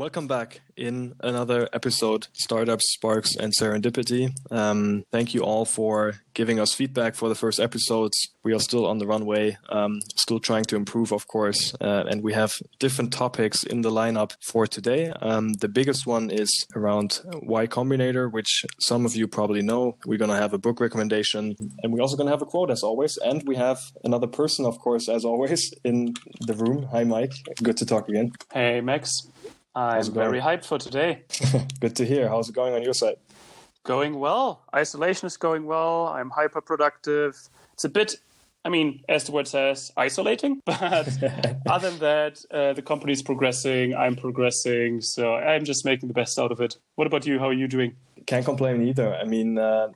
Welcome back in another episode, Startups, Sparks, and Serendipity. Um, thank you all for giving us feedback for the first episodes. We are still on the runway, um, still trying to improve, of course, uh, and we have different topics in the lineup for today. Um, the biggest one is around Y Combinator, which some of you probably know. We're going to have a book recommendation, and we're also going to have a quote as always. And we have another person, of course, as always, in the room. Hi, Mike. Good to talk again. Hey, Max. I'm very hyped for today. Good to hear. How's it going on your side? Going well. Isolation is going well. I'm hyper productive. It's a bit, I mean, as the word says, isolating. But other than that, uh, the company is progressing. I'm progressing. So I'm just making the best out of it. What about you? How are you doing? Can't complain either. I mean, uh,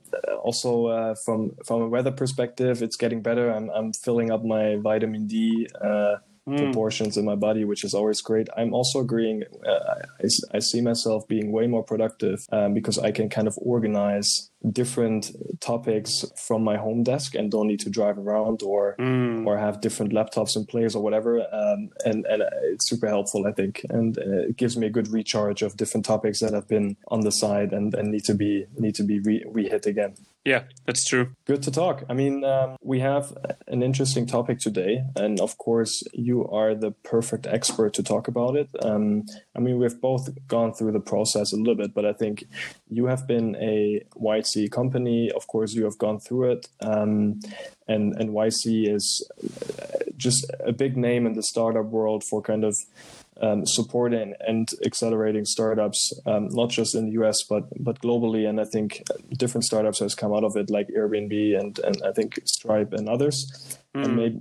also uh, from from a weather perspective, it's getting better. I'm I'm filling up my vitamin D uh, mm. proportions in my body, which is always great. I'm also agreeing. Uh, I, I, see myself being way more productive um, because I can kind of organize different topics from my home desk and don't need to drive around or mm. or have different laptops in place or whatever. Um, and and it's super helpful, I think, and uh, it gives me a good recharge of different topics that have been on the side and, and need to be need to be re- re-hit again. Yeah, that's true. Good to talk. I mean, um, we have an interesting topic today, and of course, you are the perfect expert to talk about it. Um, I mean, we've both gone through the process a little bit, but I think you have been a YC company. Of course, you have gone through it, um, and and YC is just a big name in the startup world for kind of um, supporting and accelerating startups, um, not just in the US but but globally. And I think different startups has come out of it, like Airbnb and and I think Stripe and others. Mm. And hmm. maybe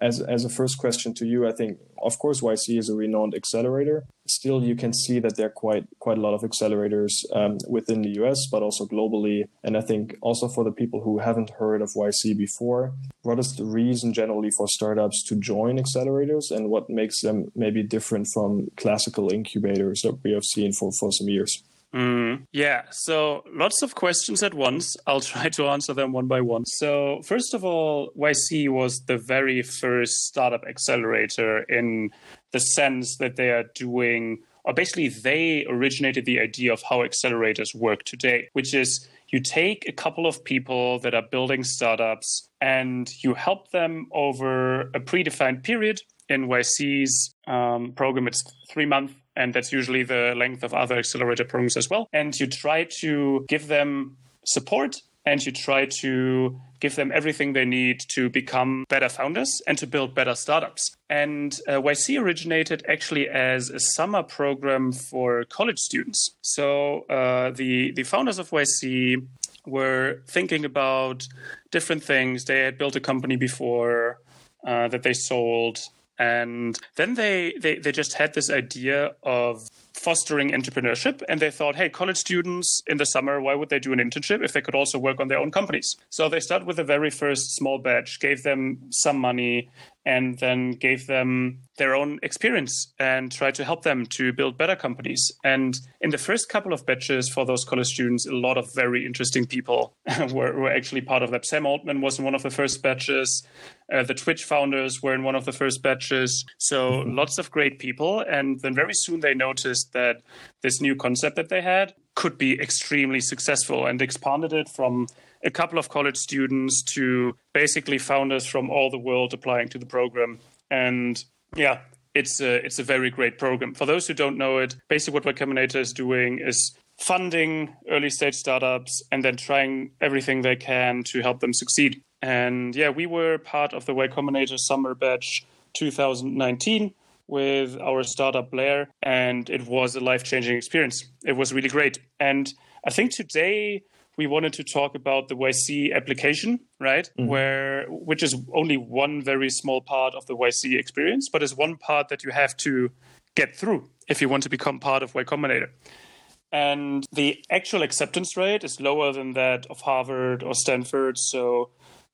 as as a first question to you, I think of course YC is a renowned accelerator. Still, you can see that there are quite quite a lot of accelerators um, within the US, but also globally. And I think also for the people who haven't heard of YC before, what is the reason generally for startups to join accelerators, and what makes them maybe different from classical incubators that we have seen for for some years? Mm, yeah, so lots of questions at once. I'll try to answer them one by one. So, first of all, YC was the very first startup accelerator in the sense that they are doing, or basically, they originated the idea of how accelerators work today, which is you take a couple of people that are building startups and you help them over a predefined period. In YC's um, program, it's three months and that's usually the length of other accelerator programs as well. And you try to give them support and you try to give them everything they need to become better founders and to build better startups. And uh, YC originated actually as a summer program for college students. So uh, the the founders of YC were thinking about different things. They had built a company before uh, that they sold and then they, they, they just had this idea of fostering entrepreneurship. And they thought, hey, college students in the summer, why would they do an internship if they could also work on their own companies? So they started with the very first small batch, gave them some money, and then gave them their own experience and tried to help them to build better companies. And in the first couple of batches for those college students, a lot of very interesting people were, were actually part of that. Sam Altman was in one of the first batches. Uh, the Twitch founders were in one of the first batches. So mm-hmm. lots of great people. And then very soon they noticed that this new concept that they had could be extremely successful and expanded it from a couple of college students to basically founders from all the world applying to the program. And yeah, it's a, it's a very great program. For those who don't know it, basically what Y Combinator is doing is funding early stage startups and then trying everything they can to help them succeed. And yeah, we were part of the Y Combinator summer batch 2019 with our startup Blair, and it was a life changing experience. It was really great. And I think today we wanted to talk about the YC application, right? Mm-hmm. Where which is only one very small part of the YC experience, but is one part that you have to get through if you want to become part of Y Combinator. And the actual acceptance rate is lower than that of Harvard or Stanford. So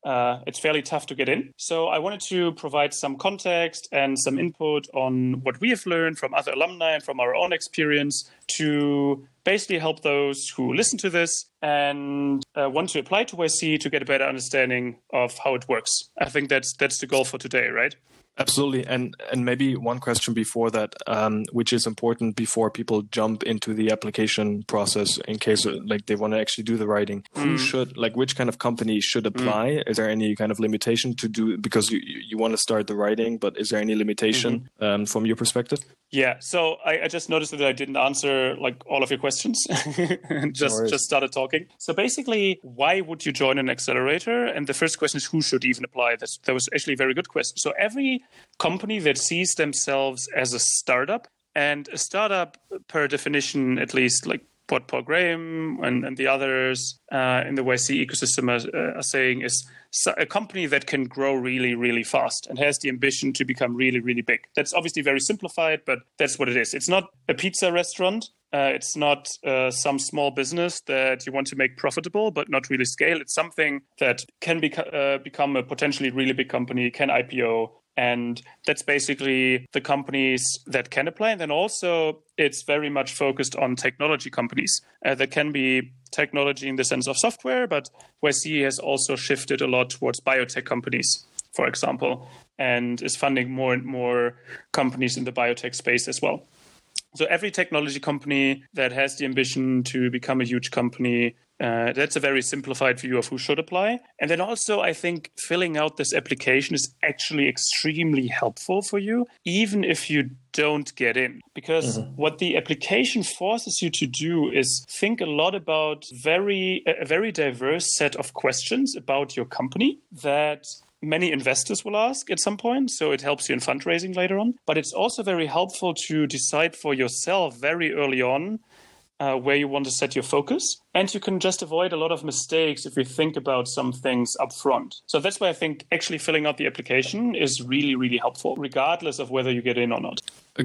uh, it's fairly tough to get in. So I wanted to provide some context and some input on what we have learned from other alumni and from our own experience to basically help those who listen to this and uh, want to apply to YC to get a better understanding of how it works. I think that's that's the goal for today, right? Absolutely, and and maybe one question before that, um, which is important before people jump into the application process in case like they want to actually do the writing. Mm. Who should like which kind of company should mm. apply? Mm. Is there any kind of limitation to do because you you want to start the writing, but is there any limitation mm-hmm. um, from your perspective? Yeah, so I, I, just noticed that I didn't answer like all of your questions. And just no just started talking. So basically, why would you join an accelerator? And the first question is who should even apply? That's, that was actually a very good question. So every company that sees themselves as a startup, and a startup per definition, at least like what Paul Graham and, and the others uh, in the YC ecosystem are, are saying is a company that can grow really, really fast and has the ambition to become really, really big. That's obviously very simplified, but that's what it is. It's not a pizza restaurant. Uh, it's not uh, some small business that you want to make profitable, but not really scale. It's something that can beca- uh, become a potentially really big company, can IPO, and that's basically the companies that can apply. And then also, it's very much focused on technology companies. Uh, that can be technology in the sense of software, but YC has also shifted a lot towards biotech companies, for example, and is funding more and more companies in the biotech space as well. So every technology company that has the ambition to become a huge company uh, that's a very simplified view of who should apply. And then also, I think filling out this application is actually extremely helpful for you, even if you don't get in. Because mm-hmm. what the application forces you to do is think a lot about very a very diverse set of questions about your company that many investors will ask at some point. So it helps you in fundraising later on. But it's also very helpful to decide for yourself very early on uh, where you want to set your focus. And you can just avoid a lot of mistakes if you think about some things up front. So that's why I think actually filling out the application is really, really helpful, regardless of whether you get in or not.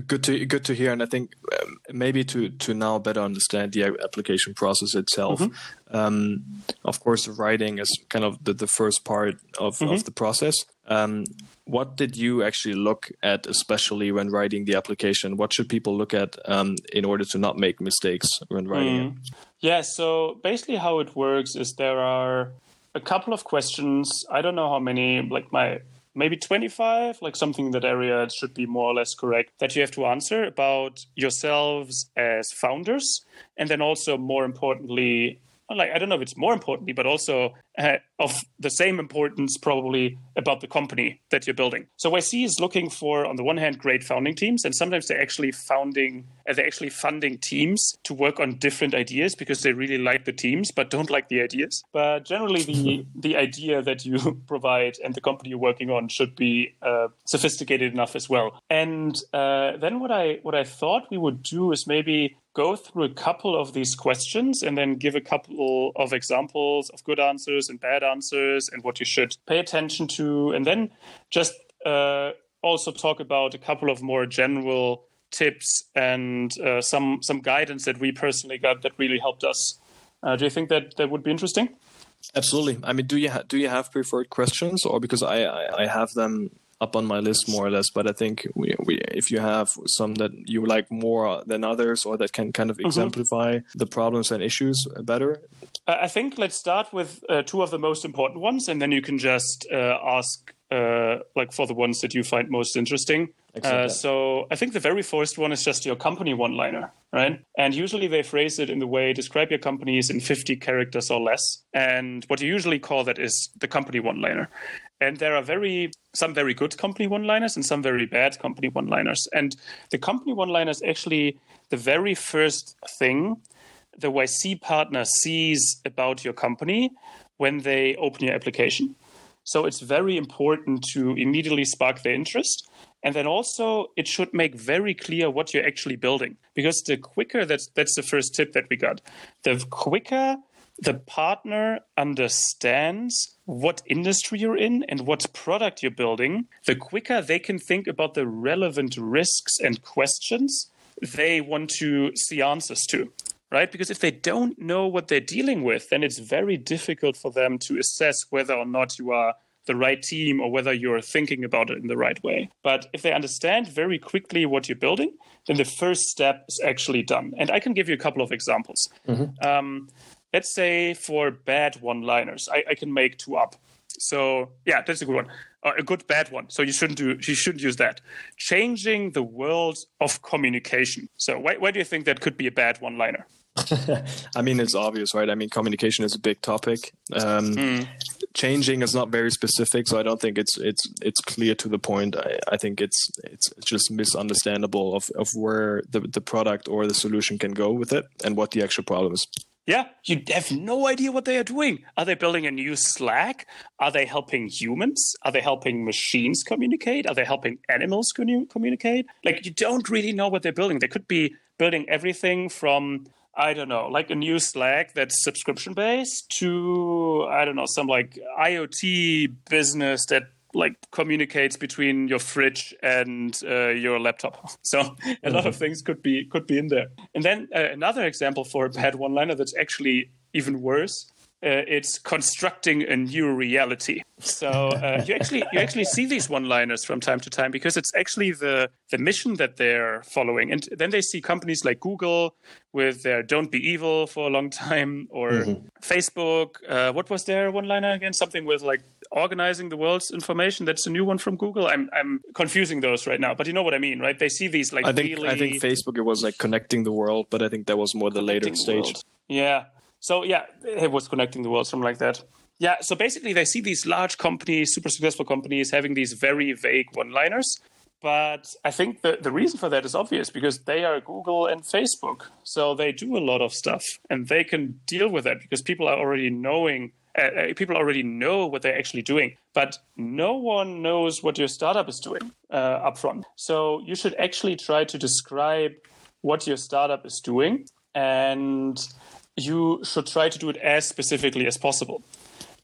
Good to good to hear, and I think um, maybe to to now better understand the application process itself. Mm-hmm. Um, of course, the writing is kind of the, the first part of, mm-hmm. of the process. Um, what did you actually look at, especially when writing the application? What should people look at um, in order to not make mistakes when writing mm. it? Yeah, so basically, how it works is there are a couple of questions. I don't know how many, like my maybe 25, like something in that area it should be more or less correct, that you have to answer about yourselves as founders. And then also, more importantly, like I don't know if it's more importantly, but also uh, of the same importance probably about the company that you're building. So YC is looking for, on the one hand, great founding teams, and sometimes they're actually founding, uh, they're actually funding teams to work on different ideas because they really like the teams but don't like the ideas. But generally, the the idea that you provide and the company you're working on should be uh, sophisticated enough as well. And uh, then what I what I thought we would do is maybe go through a couple of these questions and then give a couple of examples of good answers and bad answers and what you should pay attention to. And then just uh, also talk about a couple of more general tips and uh, some some guidance that we personally got that really helped us. Uh, do you think that that would be interesting? Absolutely. I mean, do you ha- do you have preferred questions, or because I, I, I have them up on my list more or less. But I think we, we, if you have some that you like more than others, or that can kind of mm-hmm. exemplify the problems and issues better. I think let's start with uh, two of the most important ones, and then you can just uh, ask uh, like for the ones that you find most interesting. Uh, so I think the very first one is just your company one-liner, right? And usually they phrase it in the way describe your companies in 50 characters or less. And what you usually call that is the company one-liner. And there are very some very good company one-liners and some very bad company one-liners. And the company one-liner is actually the very first thing the YC partner sees about your company when they open your application. So it's very important to immediately spark their interest. And then also it should make very clear what you're actually building. Because the quicker that's that's the first tip that we got. The quicker the partner understands what industry you're in and what product you're building, the quicker they can think about the relevant risks and questions they want to see answers to. Right? Because if they don't know what they're dealing with, then it's very difficult for them to assess whether or not you are the right team or whether you're thinking about it in the right way. But if they understand very quickly what you're building, then the first step is actually done. And I can give you a couple of examples. Mm-hmm. Um, let's say for bad one liners, I, I, can make two up. So, yeah, that's a good one. uh, a good bad one. So you shouldn't do you shouldn't use that. Changing the world of communication. So why why do you think that could be a bad one liner? I mean, it's obvious, right? I mean, communication is a big topic. Um, mm. Changing is not very specific, so I don't think it's it's it's clear to the point. I, I think it's it's just misunderstandable of, of where the, the product or the solution can go with it and what the actual problem is. Yeah, you have no idea what they are doing. Are they building a new Slack? Are they helping humans? Are they helping machines communicate? Are they helping animals communicate? Like, you don't really know what they're building. They could be building everything from I don't know, like a new Slack that's subscription based to I don't know some like IoT business that like communicates between your fridge and uh, your laptop. So a lot of mm-hmm. things could be could be in there. And then uh, another example for a bad one-liner that's actually even worse uh, it's constructing a new reality. So uh, you actually you actually see these one-liners from time to time because it's actually the the mission that they're following. And then they see companies like Google with their "Don't be evil" for a long time, or mm-hmm. Facebook. Uh, what was their one-liner again? Something with like organizing the world's information. That's a new one from Google. I'm I'm confusing those right now, but you know what I mean, right? They see these like I think really... I think Facebook it was like connecting the world, but I think that was more the later stage. Yeah, so yeah, it was connecting the world, something like that. Yeah, so basically they see these large companies, super successful companies, having these very vague one-liners. But I think the, the reason for that is obvious because they are Google and Facebook. So they do a lot of stuff and they can deal with that because people are already knowing, uh, uh people already know what they're actually doing. But no one knows what your startup is doing uh, upfront. So you should actually try to describe what your startup is doing and you should try to do it as specifically as possible.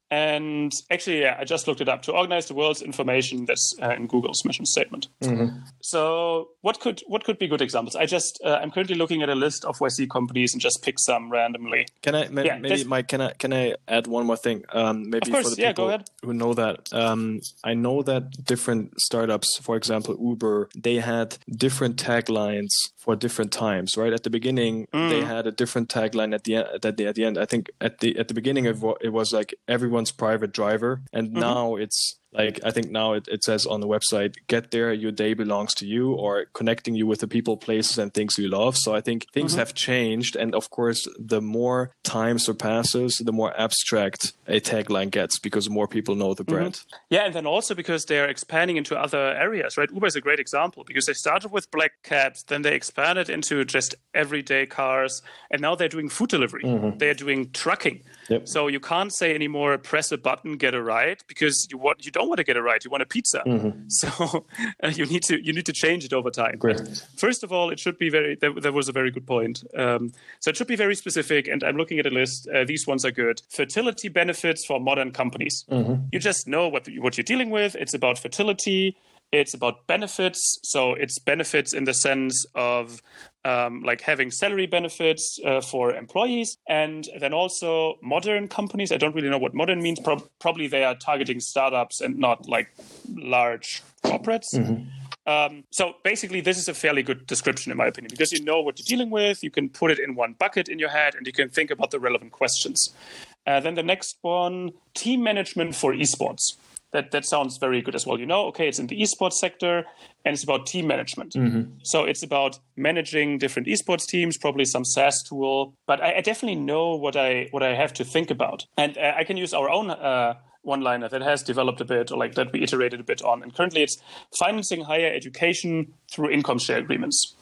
And actually, yeah, I just looked it up to organize the world's information. That's uh, in Google's mission statement. Mm-hmm. So, what could what could be good examples? I just uh, I'm currently looking at a list of YC companies and just pick some randomly. Can I maybe, yeah, maybe Mike? Can I can I add one more thing? Um, maybe course, for the yeah, people who know that, um, I know that different startups, for example, Uber, they had different taglines for different times, right? At the beginning, mm. they had a different tagline at the end. At the, at the end, I think at the at the beginning, it was like everyone's private driver, and mm-hmm. now it's like i think now it, it says on the website get there your day belongs to you or connecting you with the people places and things you love so i think things mm-hmm. have changed and of course the more time surpasses the more abstract a tagline gets because more people know the brand mm-hmm. yeah and then also because they're expanding into other areas right uber is a great example because they started with black cabs then they expanded into just everyday cars and now they're doing food delivery mm-hmm. they're doing trucking Yep. So you can't say anymore, press a button, get a ride, because you want you don't want to get a ride, you want a pizza. Mm-hmm. So uh, you need to you need to change it over time. Great. First of all, it should be very. That, that was a very good point. Um, so it should be very specific. And I'm looking at a list. Uh, these ones are good. Fertility benefits for modern companies. Mm-hmm. You just know what what you're dealing with. It's about fertility. It's about benefits. So it's benefits in the sense of um, like having salary benefits uh, for employees. And then also modern companies. I don't really know what modern means. Pro- probably they are targeting startups and not like large corporates. Mm-hmm. Um, so basically, this is a fairly good description, in my opinion, because you know what you're dealing with. You can put it in one bucket in your head, and you can think about the relevant questions. Uh, then the next one: team management for esports that that sounds very good as well. You know, okay, it's in the esports sector and it's about team management. Mm-hmm. So it's about managing different esports teams, probably some SaaS tool. But I, I definitely know what I what I have to think about, and uh, I can use our own. Uh, one liner that has developed a bit or like that we iterated a bit on and currently it's financing higher education through income share agreements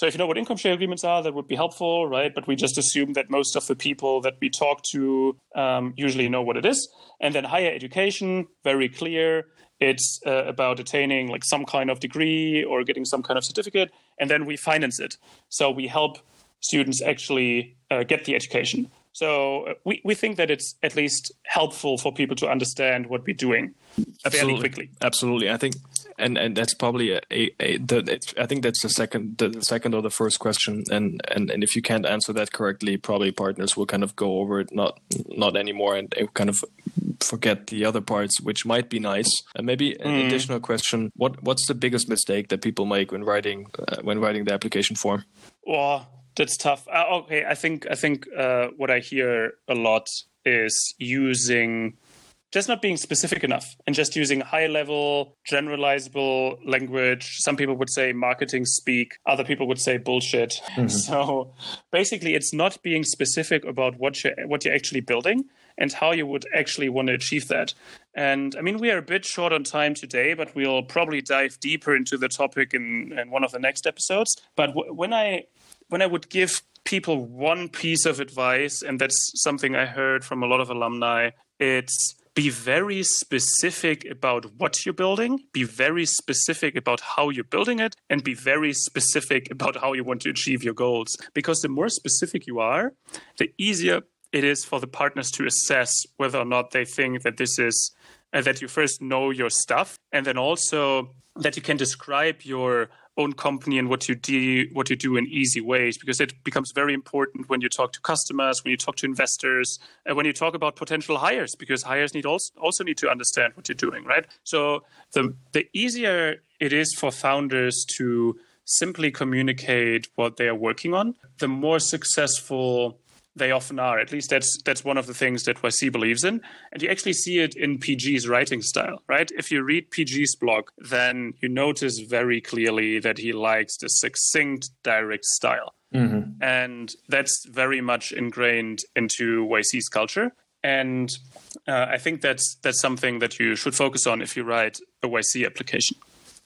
so if you know what income share agreements are, that would be helpful, right? But we just assume that most of the people that we talk to um, usually know what it is. And then higher education, very clear. It's uh, about attaining like some kind of degree or getting some kind of certificate, and then we finance it. So we help students actually uh, get the education. So uh, we, we think that it's at least helpful for people to understand what we're doing Absolutely. fairly quickly. Absolutely, I think, and and that's probably a, a, a the, I think that's the second the second or the first question, and and and if you can't answer that correctly, probably partners will kind of go over it not not anymore and kind of forget the other parts, which might be nice. And maybe an mm. additional question: what what's the biggest mistake that people make when writing uh, when writing the application form? Well, that's tough. Uh, okay, I think I think uh, what I hear a lot is using just not being specific enough and just using high level, generalizable language. Some people would say marketing speak, other people would say bullshit. Mm-hmm. So basically, it's not being specific about what you're, what you're actually building and how you would actually want to achieve that. And I mean, we are a bit short on time today, but we'll probably dive deeper into the topic in, in one of the next episodes. But w- when I when I would give people one piece of advice, and that's something I heard from a lot of alumni, it's be very specific about what you're building, be very specific about how you're building it, and be very specific about how you want to achieve your goals. Because the more specific you are, the easier it is for the partners to assess whether or not they think that this is uh, that you first know your stuff and then also that you can describe your own company and what you do what you do in easy ways because it becomes very important when you talk to customers when you talk to investors and when you talk about potential hires because hires need also, also need to understand what you're doing right? So the the easier it is for founders to simply communicate what they are working on the more successful they often are. At least that's that's one of the things that YC believes in, and you actually see it in PG's writing style, right? If you read PG's blog, then you notice very clearly that he likes the succinct, direct style, mm-hmm. and that's very much ingrained into YC's culture. And uh, I think that's that's something that you should focus on if you write a YC application.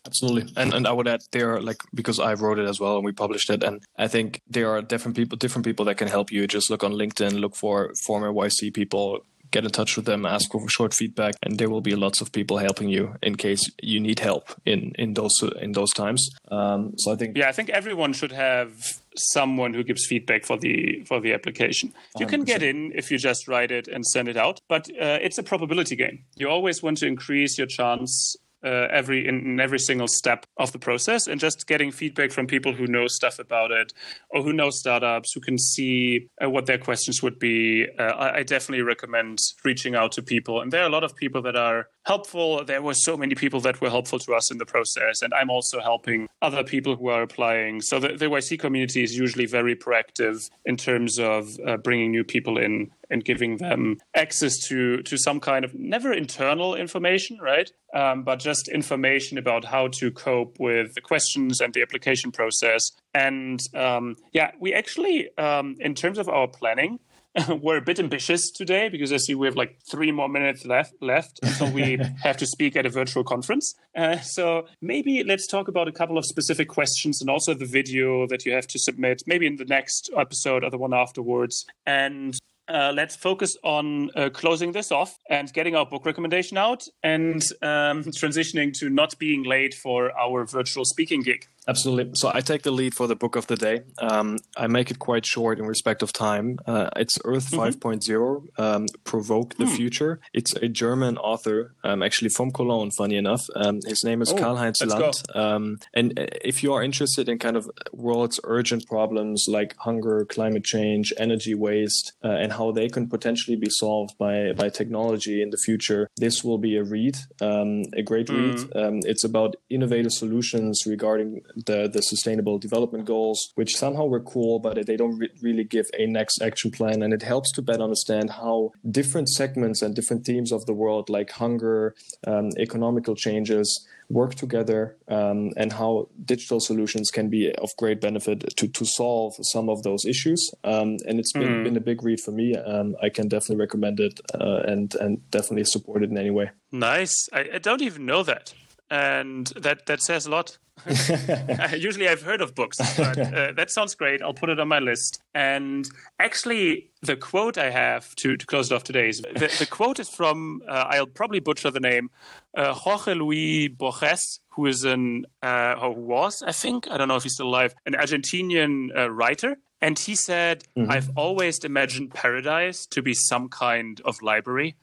Absolutely, and and I would add there, like because I wrote it as well and we published it, and I think there are different people, different people that can help you. Just look on LinkedIn, look for former YC people, get in touch with them, ask for short feedback, and there will be lots of people helping you in case you need help in in those in those times. Um, so I think yeah, I think everyone should have someone who gives feedback for the for the application. You 100%. can get in if you just write it and send it out, but uh, it's a probability game. You always want to increase your chance uh, every in, in, every single step of the process and just getting feedback from people who know stuff about it or who know startups who can see uh, what their questions would be. Uh, I, I, definitely recommend reaching out to people and there are a lot of people that are helpful there were so many people that were helpful to us in the process and i'm also helping other people who are applying so the, the yc community is usually very proactive in terms of uh, bringing new people in and giving them access to to some kind of never internal information, right? Um, but just information about how to cope with the questions and the application process. And um, yeah, we actually, um, in terms of our planning, we're a bit ambitious today because I see we have like three more minutes left left until we have to speak at a virtual conference. Uh, so maybe let's talk about a couple of specific questions and also the video that you have to submit, maybe in the next episode or the one afterwards. And uh, let's focus on uh, closing this off and getting our book recommendation out and um, transitioning to not being late for our virtual speaking gig. Absolutely. So I take the lead for the book of the day. Um, I make it quite short in respect of time. Uh, it's Earth mm-hmm. 5.0, um, Provoke the mm. Future. It's a German author, um, actually from Cologne, funny enough. Um, his name is oh, Karl-Heinz Land. Um, and uh, if you are interested in kind of world's urgent problems like hunger, climate change, energy waste, uh, and how they can potentially be solved by, by technology in the future, this will be a read, um, a great mm. read. it's about innovative solutions regarding the the sustainable development goals, which somehow were cool, but they don't re- really give a next action plan. And it helps to better understand how different segments and different themes of the world, like hunger, um, economical changes, work together um, and how digital solutions can be of great benefit to, to solve some of those issues. Um, and it's been, mm. been a big read for me. Um, I can definitely recommend it uh, and, and definitely support it in any way. Nice. I, I don't even know that. And that, that says a lot. Usually I've heard of books, but uh, that sounds great. I'll put it on my list. And actually, the quote I have to, to close it off today is the, the quote is from, uh, I'll probably butcher the name, uh, Jorge Luis Borges, who is an, uh, who was, I think, I don't know if he's still alive, an Argentinian uh, writer. And he said, mm-hmm. I've always imagined paradise to be some kind of library.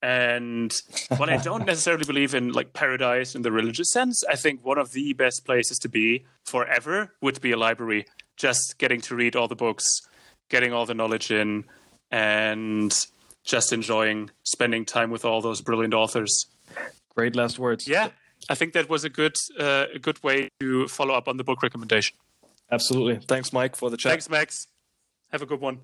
And while I don't necessarily believe in like paradise in the religious sense, I think one of the best places to be forever would be a library. Just getting to read all the books, getting all the knowledge in, and just enjoying spending time with all those brilliant authors. Great last words. Yeah, I think that was a good uh, a good way to follow up on the book recommendation. Absolutely. Thanks, Mike, for the chat. Thanks, Max. Have a good one.